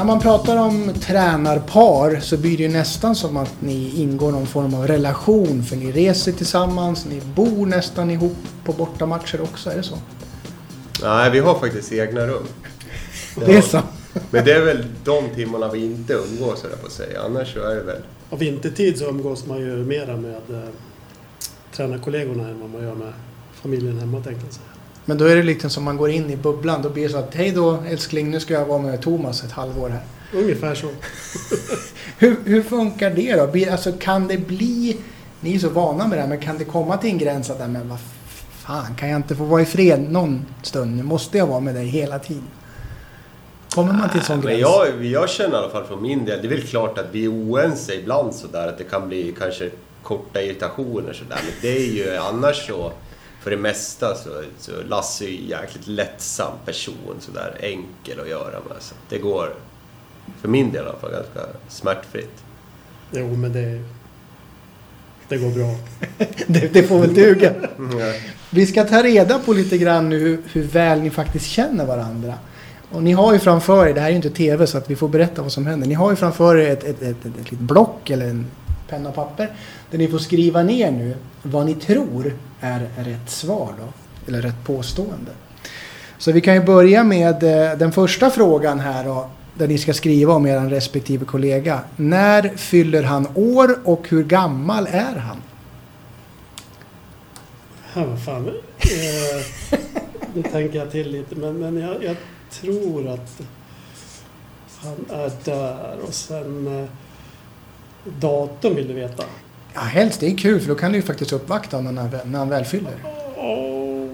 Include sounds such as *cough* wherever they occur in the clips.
När man pratar om tränarpar så blir det ju nästan som att ni ingår någon form av relation för ni reser tillsammans, ni bor nästan ihop på bortamatcher också, är det så? Nej, vi har faktiskt egna rum. *laughs* Det är så? *laughs* Men det är väl de timmarna vi inte umgås, höll jag på att säga. Annars så är det väl... Av vintertid så umgås man ju mera med eh, tränarkollegorna än vad man gör med familjen hemma tänkte jag säga. Men då är det liksom som man går in i bubblan. Då blir det så att hej då älskling, nu ska jag vara med Thomas ett halvår här. Ungefär så. *laughs* Hur, hur funkar det då? Alltså kan det bli... Ni är så vana med det här, men kan det komma till en gräns att men vad fan, kan jag inte få vara i fred någon stund? Nu måste jag vara med dig hela tiden. Kommer man till en sån Men gräns? jag, jag känner i alla fall från min del, det är väl klart att vi är oense ibland sådär, att det kan bli kanske korta irritationer sådär. Men det är ju annars så, för det mesta så, så Lasse är ju en jäkligt lättsam person sådär, enkel att göra med. Så det går, för min del i alla fall, ganska smärtfritt. Jo, men det, det går bra. *laughs* det, det får väl duga. Mm. Vi ska ta reda på lite grann nu hur, hur väl ni faktiskt känner varandra. Och ni har ju framför er, det här är ju inte TV så att vi får berätta vad som händer. Ni har ju framför er ett, ett, ett, ett, ett block eller en penna och papper. Där ni får skriva ner nu vad ni tror är rätt svar då. Eller rätt påstående. Så vi kan ju börja med eh, den första frågan här då. Där ni ska skriva om er respektive kollega. När fyller han år och hur gammal är han? Ja, vad fan. Eh, nu tänker jag till lite, men, men jag, jag tror att han är där och sen eh, datum vill du veta. Ja, helst. Det är kul för då kan du ju faktiskt uppvakta honom när, han väl- när han väl fyller. Oh.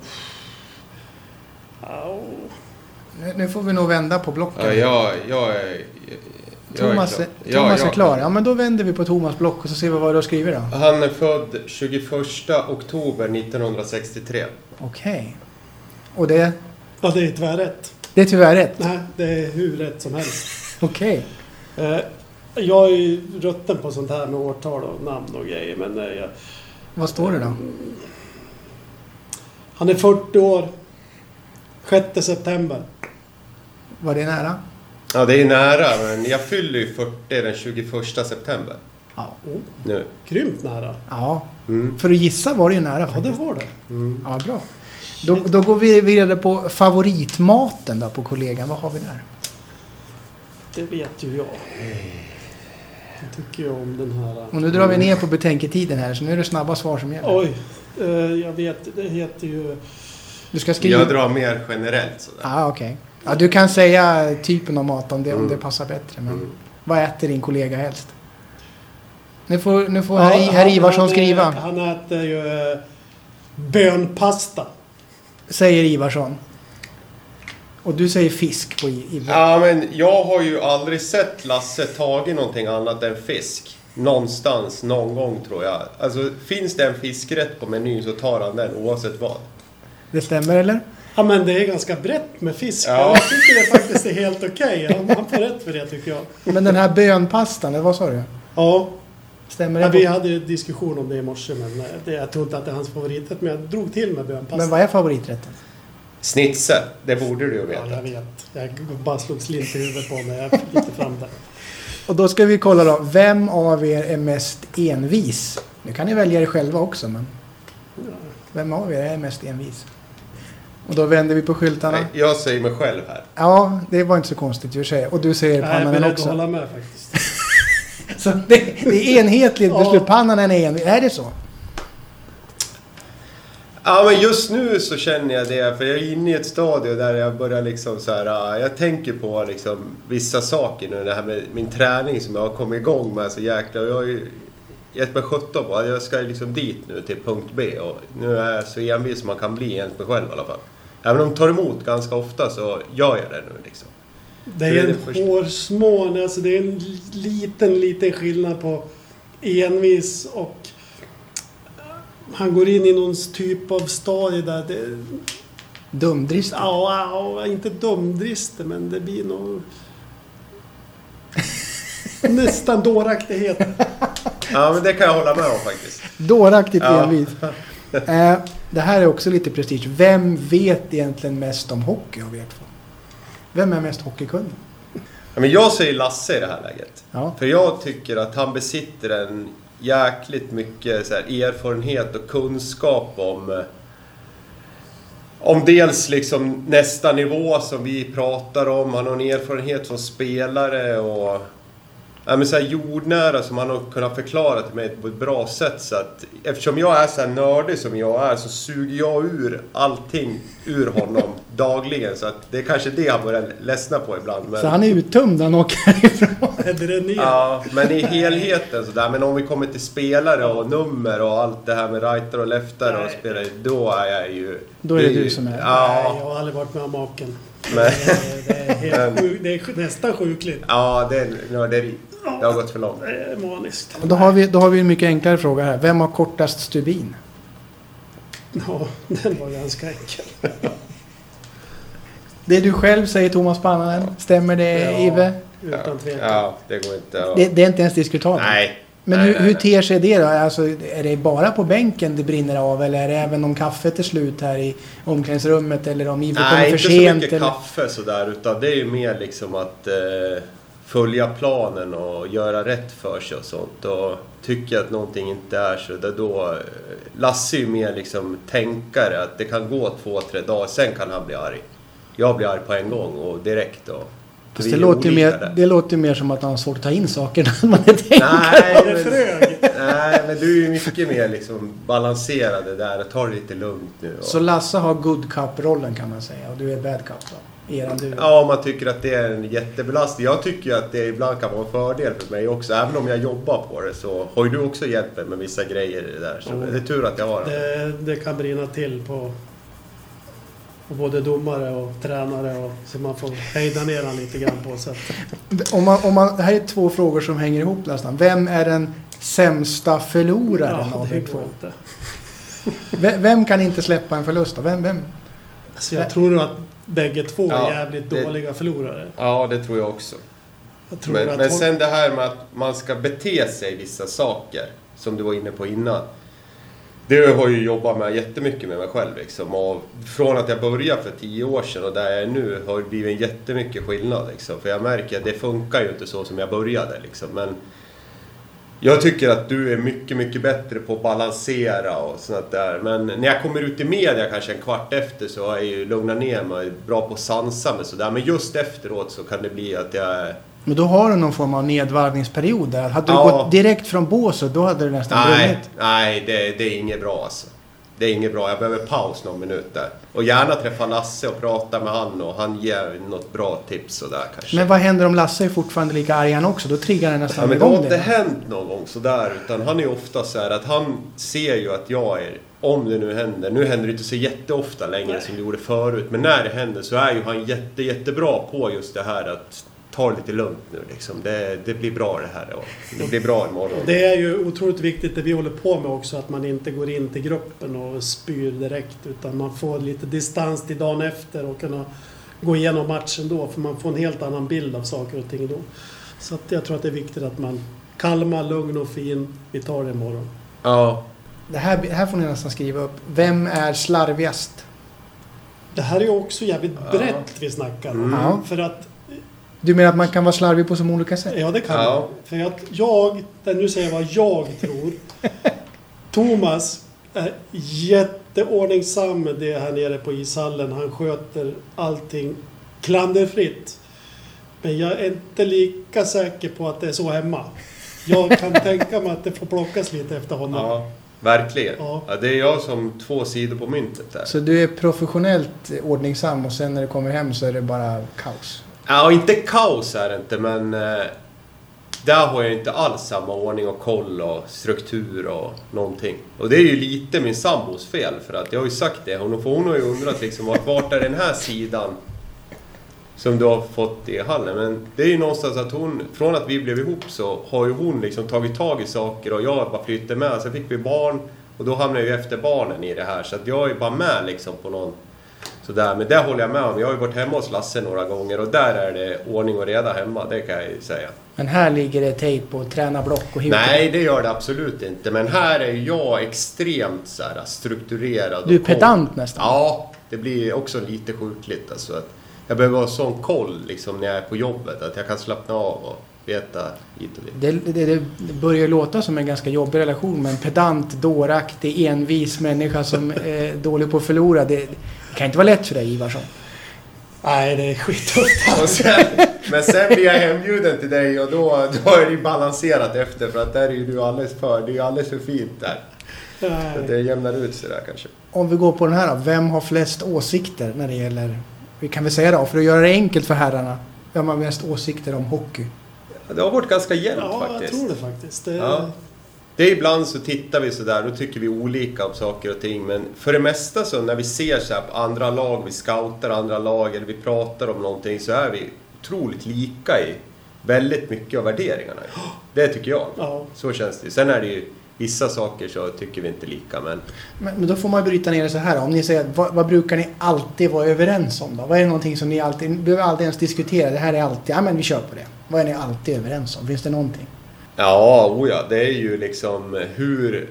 Au. Nu, nu får vi nog vända på blocken. Ja, jag, jag är... Jag Thomas, är klar. Thomas Ja, är klar. Ja, men då vänder vi på Thomas block och så ser vi vad du har skrivit då. Han är född 21 oktober 1963. Okej. Och det, Ja, det är tyvärr rätt. det är tyvärr rätt. Nej, det är hur rätt som helst. Okej. Eh, jag är ju rutten på sånt här med årtal och namn och grejer, men eh, jag, Vad står det då? han är 40 år. 6 september. Var det nära? Ja, det är nära, men jag fyller ju 40 den 21 september. Ja. Oh, Nu. grymt nära. Ja. Mm. För att gissa var det ju nära Ja, det var det. Mm. Ja, bra. Då, då går vi vidare på favoritmaten då på kollegan. Vad har vi där? Det vet ju jag. Jag tycker om den här... Och nu drar vi ner på betänketiden här så nu är det snabba svar som gäller. Oj, eh, jag vet. Det heter ju... Du ska skriva... Jag drar mer generellt sådär. Ja, okej. Ja, du kan säga typen av mat om det, om Mm. det passar bättre. Men Mm. vad äter din kollega helst? Nu får, nu får Ja, herr, herr Ivarsson han, skriva. eh, Han äter ju eh, bönpasta. Säger Ivarsson. Och du säger fisk på i, i Ja, men jag har ju aldrig sett Lasse tagit någonting annat än fisk. Någonstans, någon gång tror jag. Alltså, finns det en fiskrätt på menyn så tar han den oavsett vad. Det stämmer eller? Ja men det är ganska brett med fisk. Ja. Jag tycker det faktiskt är helt okej. Han, han får rätt för det tycker jag. Men den här bönpastan, eller vad sa du? Ja, Stämmer ja det? vi på- hade ju diskussion om det i morse men eh, det, jag tror inte att det är hans favoriträtt. Men jag drog till med bönpasta. Men vad är favoriträtten? Snitsel, det borde du ju Ja, veta. jag vet. Jag bara slog slint i huvudet på mig. Jag fick inte fram det. Och då ska vi kolla då. Vem av er är mest envis? Nu kan ni välja er själva också men. Vem av er är mest envis? Och då vänder vi på skyltarna. Nej, jag säger mig själv här. Ja, det var inte så konstigt i och för sig. Och du säger Jag är pannan beredd att också. hålla med faktiskt. *laughs* Så det, det är enhetligt Ja. beslut. Pannan är envis. Är det så? Ja, men just nu så känner jag det, för jag är inne i ett stadie där jag börjar liksom så här, ah, jag tänker på liksom vissa saker nu, det här med min träning som jag har kommit igång med så jäkla, jag har ju gett mig 17 på att jag ska liksom dit nu till punkt B och nu är jag så envis som man kan bli enligt mig själv i alla fall. Även om de tar emot ganska ofta så gör jag det nu liksom. Det är en det hårsmån, alltså det är en liten, liten skillnad på envis och han går in i någon typ av stadie där det... Dumdrist. Ja, ja, inte dumdrister men det blir nog... Nästan dåraktighet. Ja, men det kan jag hålla med om faktiskt. Dåraktigt Ja. envis. Eh, det här är också lite prestige. Vem vet egentligen mest om hockey av er två? Vem är mest hockeykunnig? Ja, men jag säger Lasse i det här läget. Ja. För jag tycker att han besitter en jäkligt mycket så här, erfarenhet och kunskap om eh, om dels liksom nästa nivå som vi pratar om. Han har en erfarenhet som spelare och ja, men så här jordnära som han har kunnat förklara till mig på ett bra sätt. Så att, eftersom jag är så här nördig som jag är så suger jag ur allting ur honom *laughs* dagligen. Så att det är kanske det han börjar ledsna på ibland. Men, Så han är uttömd när han åker härifrån. *laughs* Ja, men i helheten sådär. Men om vi kommer till spelare och nummer och allt det här med rightare och leftare och Nej. spelare. Då är jag ju... Då är det ju- du som är- Nej, Ja, jag har aldrig varit med om maken. Men- Det, är, det, är helt *laughs* det är nästan sjukligt. ja det, är nörderi. Det har gått för långt. Det är maniskt. Då har, vi, då har vi en mycket enklare fråga här. Vem har kortast stubin? Ja, den var ganska enkel. *laughs* Det du själv säger Thomas Pannanen, stämmer det Ja. Ive? Utan tvekan. Ja, det går inte att... Det, det är inte ens diskutabelt. Nej. Men nej, hur, nej, hur nej. ter sig det då? Alltså, är det bara på bänken det brinner av eller är det även om kaffet är slut här i omklädningsrummet eller om Ive kommer Nej, för inte så sent? mycket eller? kaffe sådär. Utan det är ju mer liksom att eh, följa planen och göra rätt för sig och sånt. Och tycker jag att någonting inte är så, där då... eh, Lasse är ju mer liksom tänkare. Att det kan gå två, tre dagar, sen kan han bli arg. Jag blir arg på en gång och direkt. Och, Fast det låter, mer, det låter ju mer som att han har svårt att ta in saker när man är tänkt. Nej, det men, nej, men du är ju mycket mer liksom balanserad där. Ta det lite lugnt nu. Och, Så Lasse har good cup-rollen kan man säga och du är bad cup då? Eran. Ja, man tycker att det är en jättebelastning. Jag tycker ju att det ibland kan vara en fördel för mig också. Även om jag jobbar på det så har ju du också hjälpt mig med vissa grejer i det där. Så Mm. det är tur att jag har det. Det, det kan brinna till på, på både domare och tränare. Och, så man får hejda ner han lite grann på. Så att, Om man, om man, det här är två frågor som hänger ihop nästan. Vem är den sämsta förloraren ja, av det er två? inte. Vem, vem kan inte släppa en förlust då? Vem? vem? Så jag tror nog att bägge två Ja, jävligt det- dåliga förlorare. Ja, det tror jag också. Jag tror Men, men folk- sen det här med att man ska bete sig vissa saker. Som du var inne på innan. Det har jag ju jobbat med jättemycket med mig själv. Liksom. Och från att jag började för tio år sedan och där jag är nu har det blivit jättemycket skillnad. Liksom. För jag märker att det funkar ju inte så som jag började. Liksom. Men jag tycker att du är mycket, mycket bättre på att balansera och sånt där. Men när jag kommer ut i media kanske en kvart efter så har jag ju lugnat ner mig. Bra på att sansa mig sådär. Men just efteråt så kan det bli att jag Men då har du någon form av nedvarvningsperiod där. Hade du Ja. gått direkt från båset då hade du nästan Nej, brunnit. nej det, det är inget bra alltså. Det är inget bra. Jag behöver paus någon minut där. Och gärna träffa Lasse och prata med han och han ger något bra tips sådär kanske. Men vad händer om Lasse är fortfarande lika arg han också? Då triggar han nästan Ja, men det igång har inte det. hänt någon gång sådär. Utan han är ofta så här att han ser ju att jag är, om det nu händer. Nu händer det inte så jätteofta längre som det gjorde förut. Men när det händer så är ju han jätte, jättebra på just det här att ta det lite lugnt nu liksom. Det, det blir bra det här och det blir bra imorgon. Det är ju otroligt viktigt det vi håller på med också, att man inte går in till gruppen och spyr direkt. Utan man får lite distans till dagen efter och kunna gå igenom matchen då. För man får en helt annan bild av saker och ting då. Så att jag tror att det är viktigt att man kalmar, lugn och fin. Vi tar det imorgon. Ja. Det här, det här får ni nästan skriva upp. Vem är slarvigast? Det här är ju också jävligt Ja. brett vi snackar om. Mm. För att, Du menar att man kan vara slarvig på så många olika sätt? ja det kan Ja. man. För att jag, nu säger jag vad jag tror. *laughs* Thomas är jätteordningsam med det här nere på ishallen. Han sköter allting klanderfritt. Men jag är inte lika säker på att det är så hemma. Jag kan *laughs* tänka mig att det får plockas lite efter honom. Ja, verkligen. Ja. Ja. det är jag som två sidor på myntet där. Så du är professionellt ordningsam och sen när du kommer hem så är det bara kaos? Ja, inte kaos är det inte, men eh, där har jag inte alls samma ordning och koll och struktur och någonting. Och det är ju lite min sambos fel, för att jag har ju sagt det. Hon, för hon har ju undrat liksom, vart, vart är den här sidan som du har fått i hallen? Men det är ju någonstans att hon, från att vi blev ihop så har ju hon liksom tagit tag i saker och jag bara flyttade med. Sen fick vi barn och då hamnade jag ju efter barnen i det här. Så att jag är ju bara med liksom på någon Sådär, men det håller jag med om. Jag har ju varit hemma hos Lasse några gånger och där är det ordning och reda hemma, det kan jag ju säga. Men här ligger det tejp och tränarblock och hit. Nej, det gör det absolut inte. Men här är jag extremt så här, strukturerad. Du är pedant nästan. Ja, det blir också lite sjukligt. Alltså, att jag behöver ha sån koll liksom, när jag är på jobbet. Att jag kan slappna av och veta hit och dit. Det, det, det börjar låta som en ganska jobbig relation med en pedant, dåraktig, envis människa som är dålig på att förlora. Det, det kan inte vara lätt för dig Ivarsson. Nej, det är skittufft. *laughs* Sen, men sen blir jag hembjuden till dig och då, då är det ju balanserat efter för att där är ju du alldeles för, det är ju alldeles för fint där. Så att det jämnar ut sig där kanske. Om vi går på den här då. Vem har flest åsikter när det gäller... Vi kan väl säga då, för att göra det enkelt för herrarna. Vem har mest åsikter om hockey? Det har varit ganska jämnt Ja, jag faktiskt. tror det faktiskt. Det, Ja. Det är ibland så tittar vi sådär, då tycker vi olika om saker och ting. Men för det mesta så när vi ser så på andra lag, vi scoutar andra lag eller vi pratar om någonting så är vi otroligt lika i väldigt mycket av värderingarna. Det tycker jag. Ja. Så känns det Sen är det ju vissa saker så tycker vi inte lika men Men, men då får man bryta ner det så här. Om ni säger, vad, vad brukar ni alltid vara överens om då? Vad är det någonting som ni alltid... Behöver aldrig ens diskutera. Det här är alltid... Ja men vi kör på det. Vad är ni alltid överens om? Finns det någonting? Ja, oh ja, det är ju liksom hur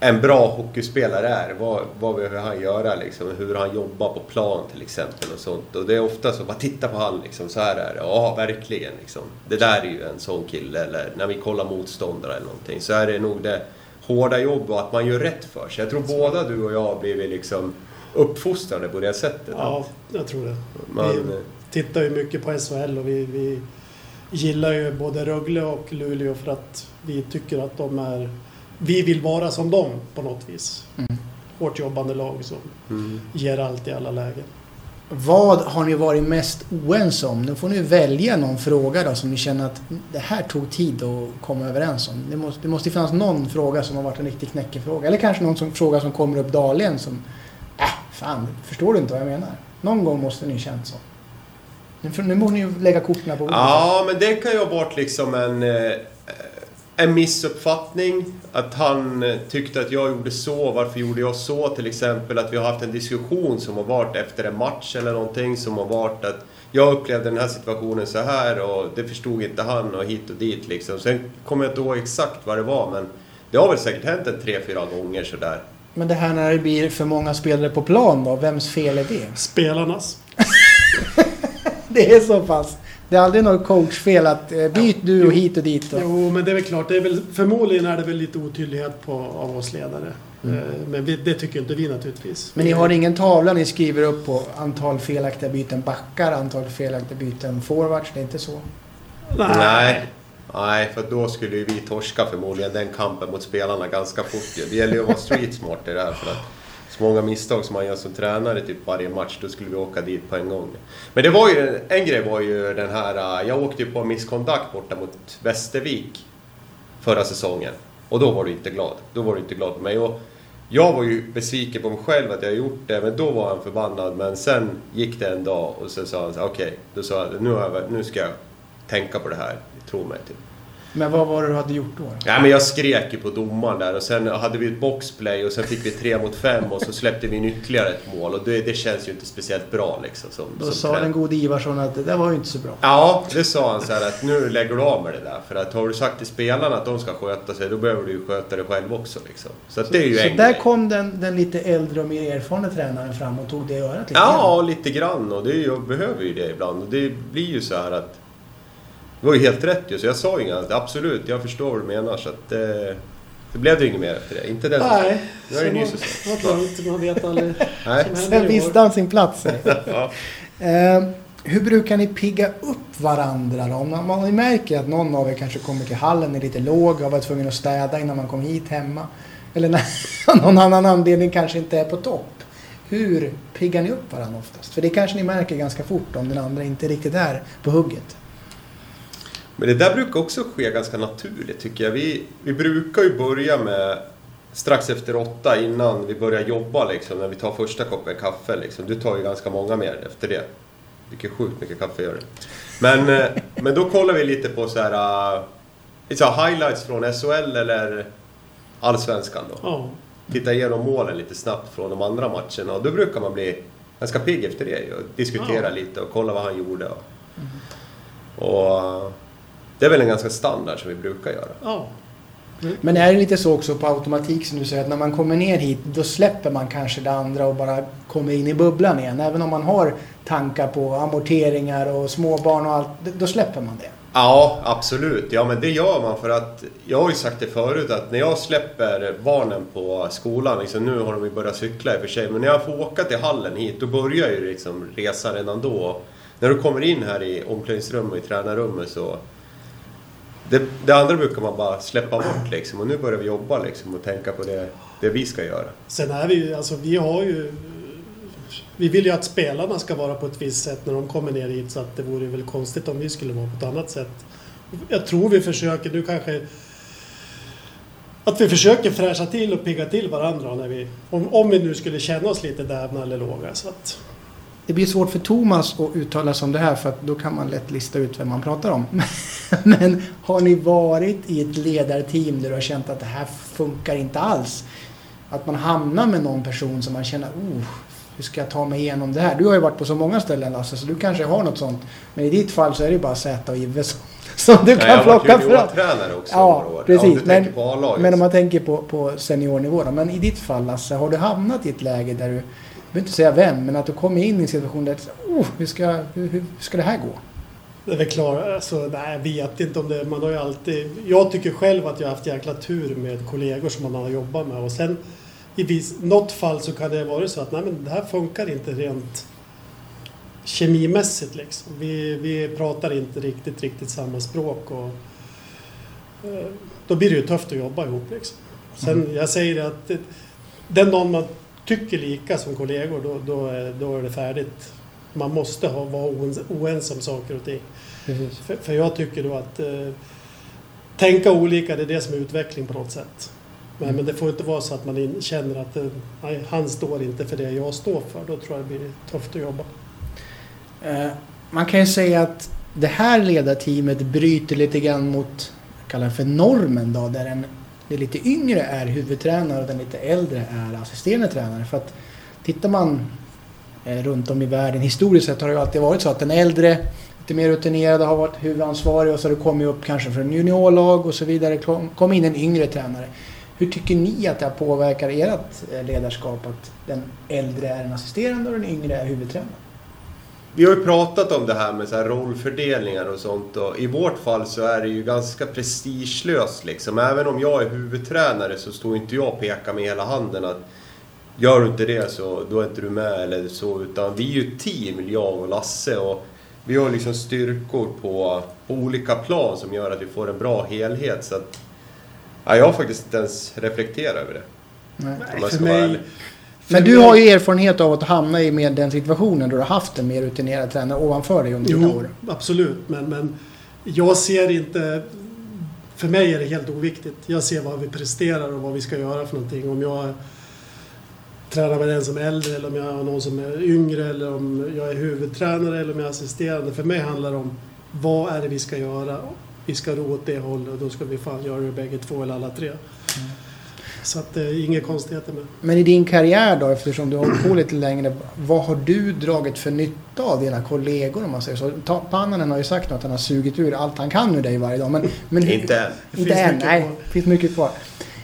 en bra hockeyspelare är. Vad, vad behöver han göra liksom? Hur han jobbar på plan till exempel och sånt. Och det är ofta så, bara titta på han liksom, så här är det. Ja, verkligen liksom. Det där är ju en sån kille. Eller när vi kollar motståndare eller någonting så är det nog det hårda jobb och att man gör rätt för sig. Jag tror båda du och jag har blivit liksom uppfostrade på det sättet. ja, jag tror det. Man, Vi tittar ju mycket på SHL och vi, vi gillar ju både Rögle och Luleå för att vi tycker att de är... Vi vill vara som dem på något vis. Mm. Hårt jobbande lag som mm. ger allt i alla lägen. Vad har ni varit mest oense om? Nu får ni välja någon fråga då som ni känner att det här tog tid att komma överens om. Det måste, det måste ju finnas någon fråga som har varit en riktig knäckefråga. Eller kanske någon som, fråga som kommer upp dagligen som... Äh, fan, förstår du inte vad jag menar? Någon gång måste ni känt så. Nu, får- nu måste ni ju lägga korten på bordet. Ja, men det kan ju ha varit liksom en, eh, en missuppfattning. Att han eh, tyckte att jag gjorde så, varför gjorde jag så till exempel? Att vi har haft en diskussion som har varit efter en match eller någonting som har varit att jag upplevde den här situationen så här och det förstod inte han och hit och dit liksom. Sen kommer jag inte ihåg exakt vad det var men det har väl säkert hänt en tre, fyra gånger sådär. Men det här när det blir för många spelare på plan då, vems fel är det? Spelarnas. Det är så pass. Det är aldrig något coachfel att eh, byt du och hit och dit. Och. Jo, men det är väl klart. Det är väl, förmodligen är det väl lite otydlighet på, av oss ledare. Mm. Eh, Men vi, det tycker inte vi naturligtvis. Men ni har ingen tavla ni skriver upp på antal felaktiga byten backar, antal felaktiga byten forwards. Det är inte så. Nej. Nej, för då skulle ju vi torska förmodligen den kampen mot spelarna ganska fort. Det gäller ju att vara street smart i det här för att så många misstag som man gör som tränare typ varje match, då skulle vi åka dit på en gång. Men det var ju, en grej var ju den här, äh, jag åkte ju på misskontakt borta mot Västervik förra säsongen. Och då var du inte glad. Då var du inte glad på mig. Och jag var ju besviken på mig själv att jag gjort det, men då var han förbannad. Men sen gick det en dag och sen sa han så här, okej, då sa jag, nu, har jag, nu ska jag tänka på det här, tro mig. Typ. Men vad var det du hade gjort då? Ja, men jag skrek ju på domaren där och sen hade vi ett boxplay och sen fick vi tre mot fem och så släppte vi in ytterligare ett mål och det, det känns ju inte speciellt bra liksom. Som, Då som sa tränare. den gode Ivarsson att det där var ju inte så bra. Ja, det sa han så här att nu lägger du av med det där. För att har du sagt till spelarna att de ska sköta sig, då behöver du ju sköta dig själv också liksom. Så att det är ju så en där grej. kom den, den lite äldre och mer erfarna tränaren fram och tog det i örat lite Ja, grann. lite grann och det är ju, jag behöver ju det ibland. Och det blir ju så här att... Det var ju helt rätt ju, så jag sa ju inget annat. Absolut, jag förstår vad du menar. Så att eh, det blev det ju inget mer efter det. Inte den Nej, Nu är det så ny säsong. *laughs* Vad lugnt, man vet aldrig. Sen visste han sin plats. *laughs* Ja. Eh, hur brukar ni pigga upp varandra då? Om man, man märker att någon av er kanske kommer till hallen är lite låg, har varit tvungen att städa innan man kom hit hemma. Eller när *laughs* någon annan anledning kanske inte är på topp. Hur piggar ni upp varandra oftast? För det kanske ni märker ganska fort om den andra inte riktigt är på hugget. Men det där brukar också ske ganska naturligt tycker jag. Vi, vi brukar ju börja med strax efter åtta innan vi börjar jobba liksom, när vi tar första koppen kaffe liksom. Du tar ju ganska många mer efter det. Vilket sjukt mycket kaffe gör du. Men, eh, men då kollar vi lite på så här, lite så här highlights från SHL eller Allsvenskan då. Ja. Titta igenom målen lite snabbt från de andra matcherna och då brukar man bli ganska pigg efter det. Och diskutera Ja. lite och kolla vad han gjorde. Och, och uh, det är väl en ganska standard som vi brukar göra. ja. Mm. Men är det lite så också på automatik som du säger att när man kommer ner hit då släpper man kanske det andra och bara kommer in i bubblan igen. Även om man har tankar på amorteringar och småbarn och allt. Då släpper man det. Ja, absolut. Ja, men det gör man för att jag har ju sagt det förut att när jag släpper barnen på skolan, liksom, nu har de ju börjat cykla i och för sig, men när jag får åka till hallen hit då börjar ju liksom resan redan då. När du kommer in här i omklädningsrummet och i tränarrummet så det, det andra brukar man bara släppa bort liksom och nu börjar vi jobba liksom och tänka på det, det vi ska göra. Sen är vi ju, alltså vi har ju... Vi vill ju att spelarna ska vara på ett visst sätt när de kommer ner hit så att det vore väl konstigt om vi skulle vara på ett annat sätt. Jag tror vi försöker, nu kanske... Att vi försöker fräscha till och pigga till varandra när vi... Om, om vi nu skulle känna oss lite dävna eller låga så att... Det blir svårt för Thomas att uttala sig om det här för att då kan man lätt lista ut vem man pratar om. *laughs* Men har ni varit i ett ledarteam där du har känt att det här funkar inte alls? Att man hamnar med någon person som man känner, oh, hur ska jag ta mig igenom det här? Du har ju varit på så många ställen Lasse, så du kanske har något sånt. Men i ditt fall så är det bara Z och Ive som, *laughs* som du Nej, kan jag har varit plocka fram. juniortränare också Ja, år. precis. Du Men-. Men om man tänker på, på seniornivå då. Men i ditt fall Lasse, har du hamnat i ett läge där du, behöver inte säga vem, men att du kommer in i en situation där oh, hur, ska, hur, hur ska det här gå? Det är väl klart, alltså, nej, jag vet inte om det... Man har ju alltid... Jag tycker själv att jag har haft jäkla tur med kollegor som man har jobbat med och sen i vis, något fall så kan det vara så att nej, men det här funkar inte rent kemimässigt liksom. Vi, vi pratar inte riktigt, riktigt samma språk och eh, då blir det ju tufft att jobba ihop liksom. Sen, jag säger det att den dagen man tycker lika som kollegor då, då, är, då är det färdigt. Man måste ha, vara oense, om saker och ting. Precis. För, för jag tycker då att eh, tänka olika, det är det som är utveckling på något sätt. Men, men det får inte vara så att man in, känner att eh, nej, han står inte för det jag står för. Då tror jag det blir tufft att jobba. Eh, man kan ju säga att det här ledarteamet bryter lite grann mot, kallar för normen då, där den, lite yngre är huvudtränare och den lite äldre är assisterande tränare. För att tittar man eh, runt om i världen historiskt sett har det ju alltid varit så att den äldre, lite mer rutinerade har varit huvudansvarig och så har det kommit upp kanske från juniorlag och så vidare, kom- in en yngre tränare. Hur tycker ni att det här påverkar ert eh, ledarskap att den äldre är en assisterande och den yngre är huvudtränare? Vi har ju pratat om det här med så här rollfördelningar och sånt och i vårt fall så är det ju ganska prestigelöst liksom. Även om jag är huvudtränare så står inte jag och pekar med hela handen att gör du inte det så då är inte du med eller så utan vi är ju ett team, jag och Lasse och vi har liksom styrkor på, på olika plan som gör att vi får en bra helhet så att ja, jag har faktiskt inte ens reflekterat över det. Nej. För mig- ärlig. Men du har ju erfarenhet av att hamna i med den situationen då du har haft en mer rutinerad tränare ovanför dig under dina Jo, år. absolut. Men, men jag ser inte... För mig är det helt oviktigt. Jag ser vad vi presterar och vad vi ska göra för någonting. Om jag tränar med den som är äldre eller om jag har någon som är yngre eller om jag är huvudtränare eller om jag är assisterande. För mig handlar det om vad är det vi ska göra. Vi ska ro åt det hållet och då ska vi fan göra det bägge två eller alla tre. Så att det är inga konstigheter med. Men i din karriär då, eftersom du har hållit på lite längre, vad har du dragit för nytta av dina kollegor om man säger så? Ta- Pannanen har ju sagt att han har sugit ur allt han kan ur dig varje dag. Men, men hur, Inte än. Det Inte än, mycket nej. kvar. Det finns mycket kvar.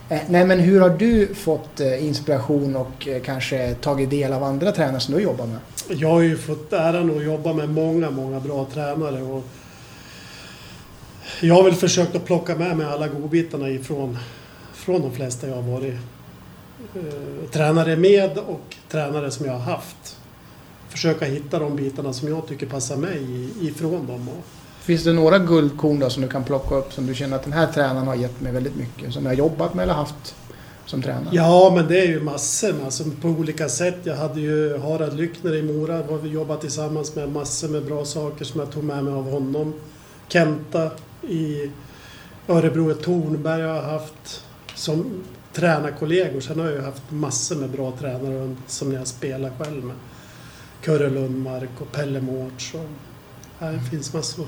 Eh, nej, men hur har du fått eh, inspiration och eh, kanske tagit del av andra tränare som du jobbar med? Jag har ju fått äran att jobba med många, många bra tränare. Och jag har väl försökt att plocka med mig alla godbitarna ifrån från de flesta jag har varit eh, tränare med och tränare som jag har haft. Försöka hitta de bitarna som jag tycker passar mig ifrån dem. Finns det några guldkorn då som du kan plocka upp som du känner att den här tränaren har gett mig väldigt mycket? Som jag har jobbat med eller haft som tränare? Ja, men det är ju massor med, alltså, på olika sätt. Jag hade ju Harald Lyckner i Mora, har vi jobbat tillsammans med massor med bra saker som jag tog med mig av honom. Kenta i Örebro, Tornberg har jag haft som tränarkollegor. Sen har jag ju haft massor med bra tränare som jag spelar själv med. Kurre Lundmark och Pelle Mårts. och Här finns massor.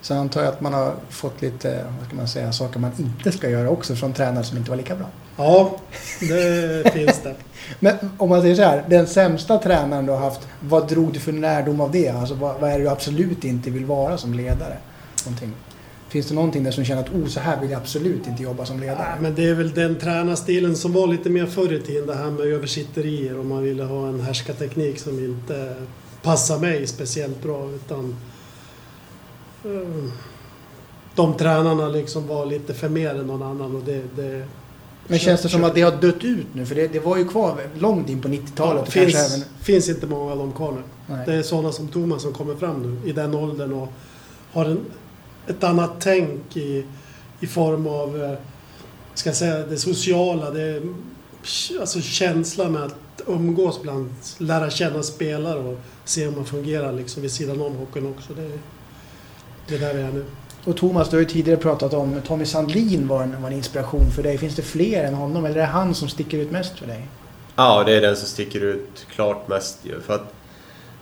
Så antar jag att man har fått lite, vad ska man säga, saker man inte ska göra också från tränare som inte var lika bra. Ja, det *laughs* finns det. Men om man säger så här, den sämsta tränaren du har haft, vad drog du för lärdom av det? Alltså vad, vad är det du absolut inte vill vara som ledare? Någonting. Finns det någonting där som känner att oh, så här vill jag absolut inte jobba som ledare? Nej, men det är väl den tränarstilen som var lite mer förr i tiden. Det här med översitterier och man ville ha en härskarteknik som inte passar mig speciellt bra. Utan, eh, de tränarna liksom var lite för mer än någon annan. Och det, det Men känns det som att det har dött ut nu? För det, det var ju kvar långt in på 90-talet. Ja, och finns, även... finns inte många av dem kvar nu. Nej. Det är sådana som Thomas som kommer fram nu i den åldern och har en, ett annat tänk i, i form av, eh, ska jag säga, det sociala. Det, alltså känslan med att umgås bland, lära känna spelare och se hur man fungerar liksom vid sidan om hockeyn också. Det, det är där vi är nu. Och Thomas, du har ju tidigare pratat om Tommy Sandlin var en, var en inspiration för dig. Finns det fler än honom eller är det han som sticker ut mest för dig? Ja, det är den som sticker ut klart mest ju. För att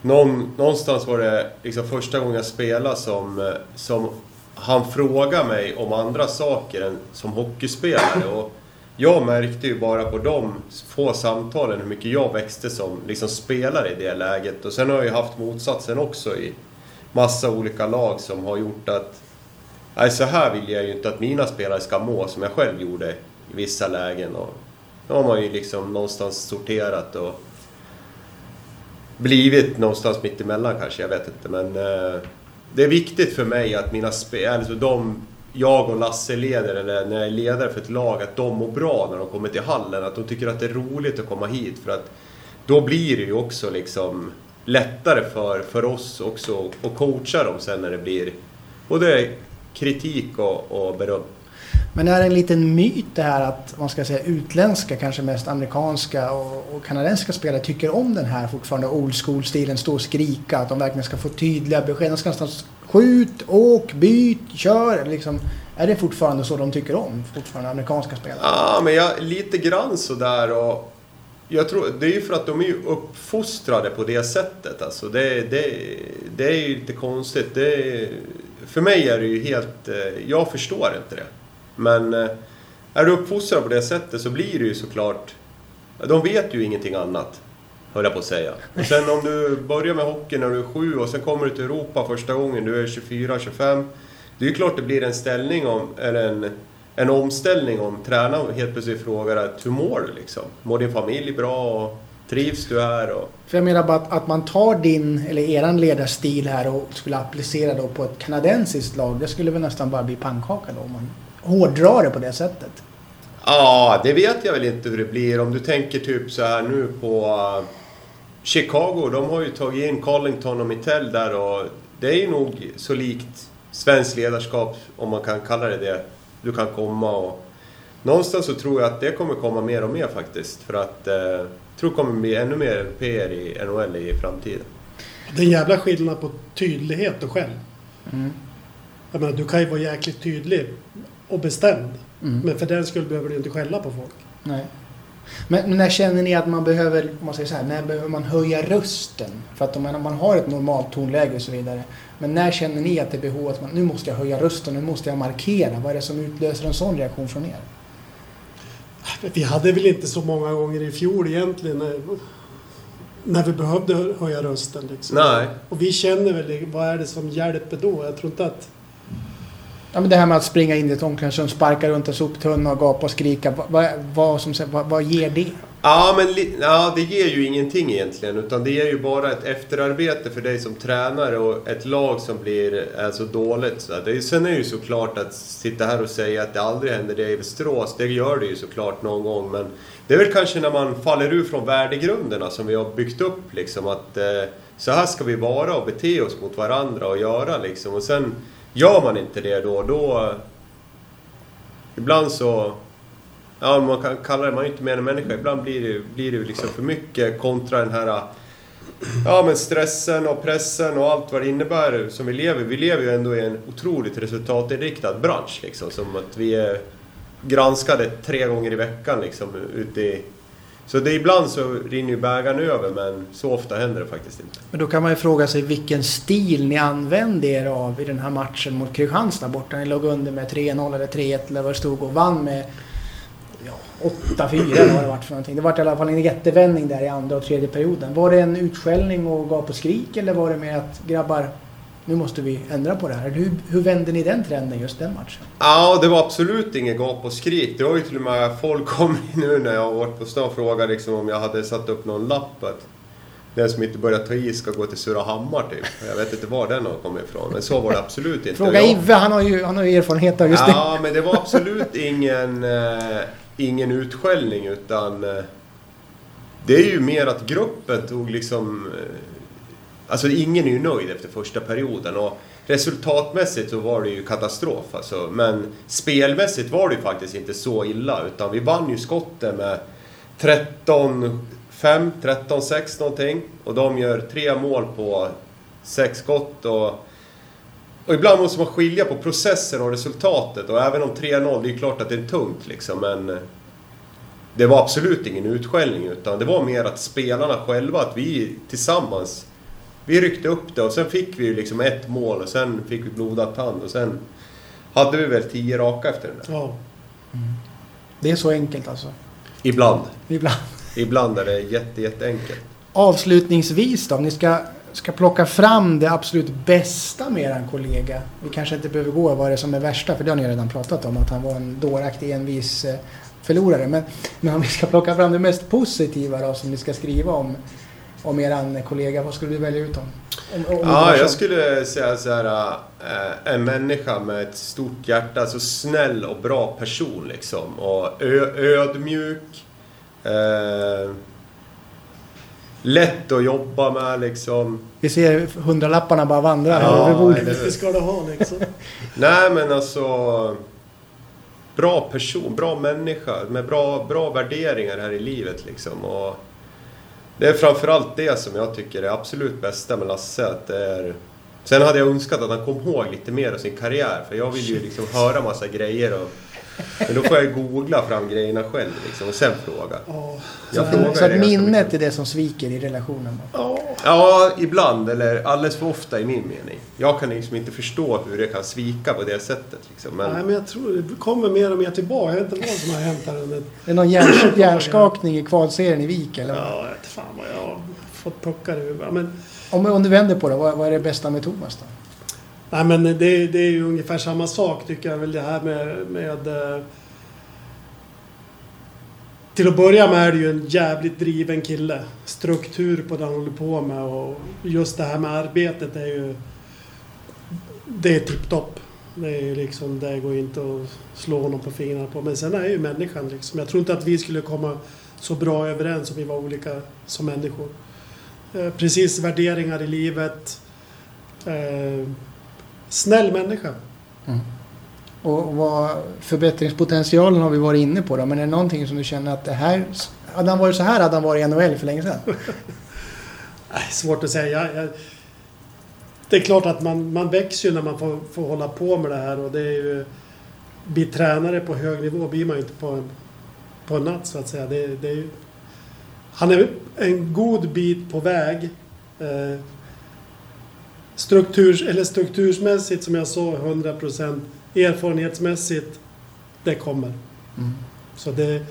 någon, någonstans var det liksom första gången jag spelade som, som han frågade mig om andra saker än som hockeyspelare. Och jag märkte ju bara på de få samtalen hur mycket jag växte som liksom spelare i det läget. Och sen har jag ju haft motsatsen också i massa olika lag som har gjort att Nej, så här vill jag ju inte att mina spelare ska må som jag själv gjorde i vissa lägen. Och då har man ju liksom någonstans sorterat och blivit någonstans mitt emellan kanske, jag vet inte. Men eh, det är viktigt för mig att mina spelare, alltså de jag och Lasse leder, eller när jag är ledare för ett lag, att de mår bra när de kommer till hallen. Att de tycker att det är roligt att komma hit. För att då blir det ju också liksom lättare för, för oss också att coacha dem sen när det blir både kritik och, och beröm. Men är det en liten myt det här att man ska säga utländska, kanske mest amerikanska och, och kanadensiska spelare tycker om den här fortfarande old school-stilen, stå och skrika, att de verkligen ska få tydliga besked. De ska nästan skjut, åk, byt, kör. Liksom, är det fortfarande så de tycker om, fortfarande amerikanska spelare? Ja, men jag, lite grann sådär och jag tror, det är ju för att de är ju uppfostrade på det sättet. Alltså det, det, det är ju lite konstigt. Det, för mig är det ju helt... Eh, jag förstår inte det. Men eh, är du uppfostrad på det sättet så blir det ju såklart... De vet ju ingenting annat, höll jag på att säga. Och sen om du börjar med hockey när du är sju och sen kommer du till Europa första gången, du är 24-25. Det är ju klart det blir en ställning om, eller en, en omställning om tränaren helt plötsligt frågar att hur mår du liksom? Mår din familj bra? Och trivs du här? Och, För jag menar bara att, att man tar din, eller eran ledarstil här och skulle applicera då på ett kanadensiskt lag. Det skulle väl nästan bara bli pannkaka då om man hårdrar det på det sättet. Ja, det vet jag väl inte hur det blir. Om du tänker typ så här nu på uh, Chicago. De har ju tagit in Collington och Mittell där och det är ju nog så likt svenskt ledarskap, om man kan kalla det det, du kan komma och... Någonstans så tror jag att det kommer komma mer och mer faktiskt. För att eh, jag tror det kommer bli ännu mer europeer i NHL i framtiden. Det är en jävla skillnad på tydlighet och själv. Mm. Jag menar, du kan ju vara jäkligt tydlig och bestämd. Mm. Men för den skull behöver du inte skälla på folk. Nej. Men, när känner ni att man behöver, om man säger så här, när behöver man höja rösten? För att om man, om man har ett normalt tonläge och så vidare. Men när känner ni att det är behov att man, nu måste jag höja rösten, nu måste jag markera? Vad är det som utlöser en sån reaktion från er? Vi hade väl inte så många gånger i fjol egentligen när, när vi behövde höja rösten. Liksom. Nej. Och vi känner väl, vad är det som hjälper då? Jag tror inte att... Ja, men det här med att springa in i ett omklädningsrum, sparka runt en soptunna och gapa och skrika. Vad, vad, vad, som, vad, vad ger det? Ja, men ja, det ger ju ingenting egentligen. Utan det ger ju bara ett efterarbete för dig som tränare och ett lag som blir alltså, dåligt. Så det är, sen är det ju såklart att sitta här och säga att det aldrig händer det i Västerås. Det gör det ju såklart någon gång. Men det är väl kanske när man faller ur från värdegrunderna som vi har byggt upp. Liksom, att eh, så här ska vi vara och bete oss mot varandra och göra. Liksom. Och sen gör man inte det då, då... Ibland så... Ja, man kan kalla det, man är ju inte mer än människa. Ibland blir det, blir det ju liksom för mycket kontra den här... Ja, men stressen och pressen och allt vad det innebär som vi lever. Vi lever ju ändå i en otroligt resultatinriktad bransch liksom. Som att vi är granskade tre gånger i veckan liksom ute i... Så det ibland så rinner ju bägaren över men så ofta händer det faktiskt inte. Men då kan man ju fråga sig vilken stil ni använde er av i den här matchen mot Kristianstad borta. Ni låg under med 3-0 eller 3-1 eller vad det stod och vann med ja, 8-4 eller vad det var för någonting. Det var i alla fall en jättevändning där i andra och tredje perioden. Var det en utskällning och gav på skrik eller var det mer att grabbar, nu måste vi ändra på det här. Hur, hur vände ni den trenden just den matchen? Ja, det var absolut inget gap och skrik. Det var ju till och med folk kom nu när jag har varit på stan och frågat liksom om jag hade satt upp någon lapp att den som inte börjar ta i ska gå till Surahammar typ. Jag vet inte var den har kommit ifrån, men så var det absolut inte. Fråga. Ive, han har ju, han har ju erfarenhet av just det. Ja, men det var absolut ingen, eh, ingen utskällning utan eh, det är ju mer att gruppen tog liksom... Eh, alltså ingen är ju nöjd efter första perioden och resultatmässigt så var det ju katastrof alltså. Men spelmässigt var det ju faktiskt inte så illa utan vi vann ju skotten med 13 5, 13, 6 någonting. Och de gör tre mål på sex skott. Och, och ibland måste man skilja på processen och resultatet. Och även om 3-0, det är klart att det är tungt liksom. Men eh, det var absolut ingen utskällning. Utan det var mer att spelarna själva, att vi tillsammans vi ryckte upp det och sen fick vi ju liksom ett mål och sen fick vi blodad tand och sen hade vi väl tio raka efter den där. Ja. Mm. Det är så enkelt alltså? Ibland. Ibland. Ibland är det jätte, jätteenkelt. Avslutningsvis då, om ni ska, ska plocka fram det absolut bästa med er kollega. Vi kanske inte behöver gå vad det är som är värsta, för det har ni redan pratat om, att han var en dåraktig envis eh, förlorare. Men, men om vi ska plocka fram det mest positiva då, som ni ska skriva om, om er kollega, vad skulle du välja ut om? om, om ja, jag skulle säga så här, äh, en människa med ett stort hjärta, alltså snäll och bra person liksom. Och ödmjuk Eh, lätt att jobba med liksom. Vi ser hundralapparna bara vandra ja, här över bordet. Det ska du ha liksom. *laughs* Nej men alltså. Bra person, bra människa med bra, bra värderingar här i livet liksom. Och det är framförallt det som jag tycker är absolut bästa med Lasse. Att det är, sen hade jag önskat att han kom ihåg lite mer av sin karriär. För jag vill ju liksom höra massa grejer och men då får jag googla fram grejerna själv liksom, och sen fråga. Oh. så, så att minnet är det som sviker i relationen? Oh. Ja, ibland. Eller alldeles för ofta i min mening. Jag kan liksom inte förstå hur det kan svika på det sättet. Liksom. Men... Nej, men jag tror det kommer mer och mer tillbaka. Jag vet inte vad som har hänt här under... Det är någon hjärn, hjärnskakning i kvalserien i Vik eller? Ja, jag vet fan vad jag har fått puckar i huvudet. Men... Om, om du vänder på det, vad, vad är det bästa med Thomas då? Nej men det, det, är ju ungefär samma sak tycker jag väl det här med, med eh, till att börja med är det ju en jävligt driven kille. Struktur på det han håller på med och just det här med arbetet är ju... Det är tipptopp. Det är ju liksom, det går inte att slå honom på fingrarna på. Men sen är ju människan liksom. Jag tror inte att vi skulle komma så bra överens om vi var olika som människor. Eh, precis värderingar i livet. Eh, Snäll människa. Mm. Och vad, förbättringspotentialen har vi varit inne på då, men är det någonting som du känner att det här... Hade han varit så här hade han varit i NHL för länge sedan? *laughs* Svårt att säga. Jag, jag, det är klart att man, man växer ju när man får, får hålla på med det här och det är ju... Bli tränare på hög nivå blir man ju inte på en, på en natt så att säga. Det, det är ju, han är en god bit på väg. Eh, struktur, eller struktursmässigt som jag sa 100 procent. Erfarenhetsmässigt, det kommer. Mm. Så det,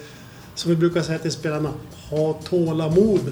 som vi brukar säga till spelarna, ha tålamod.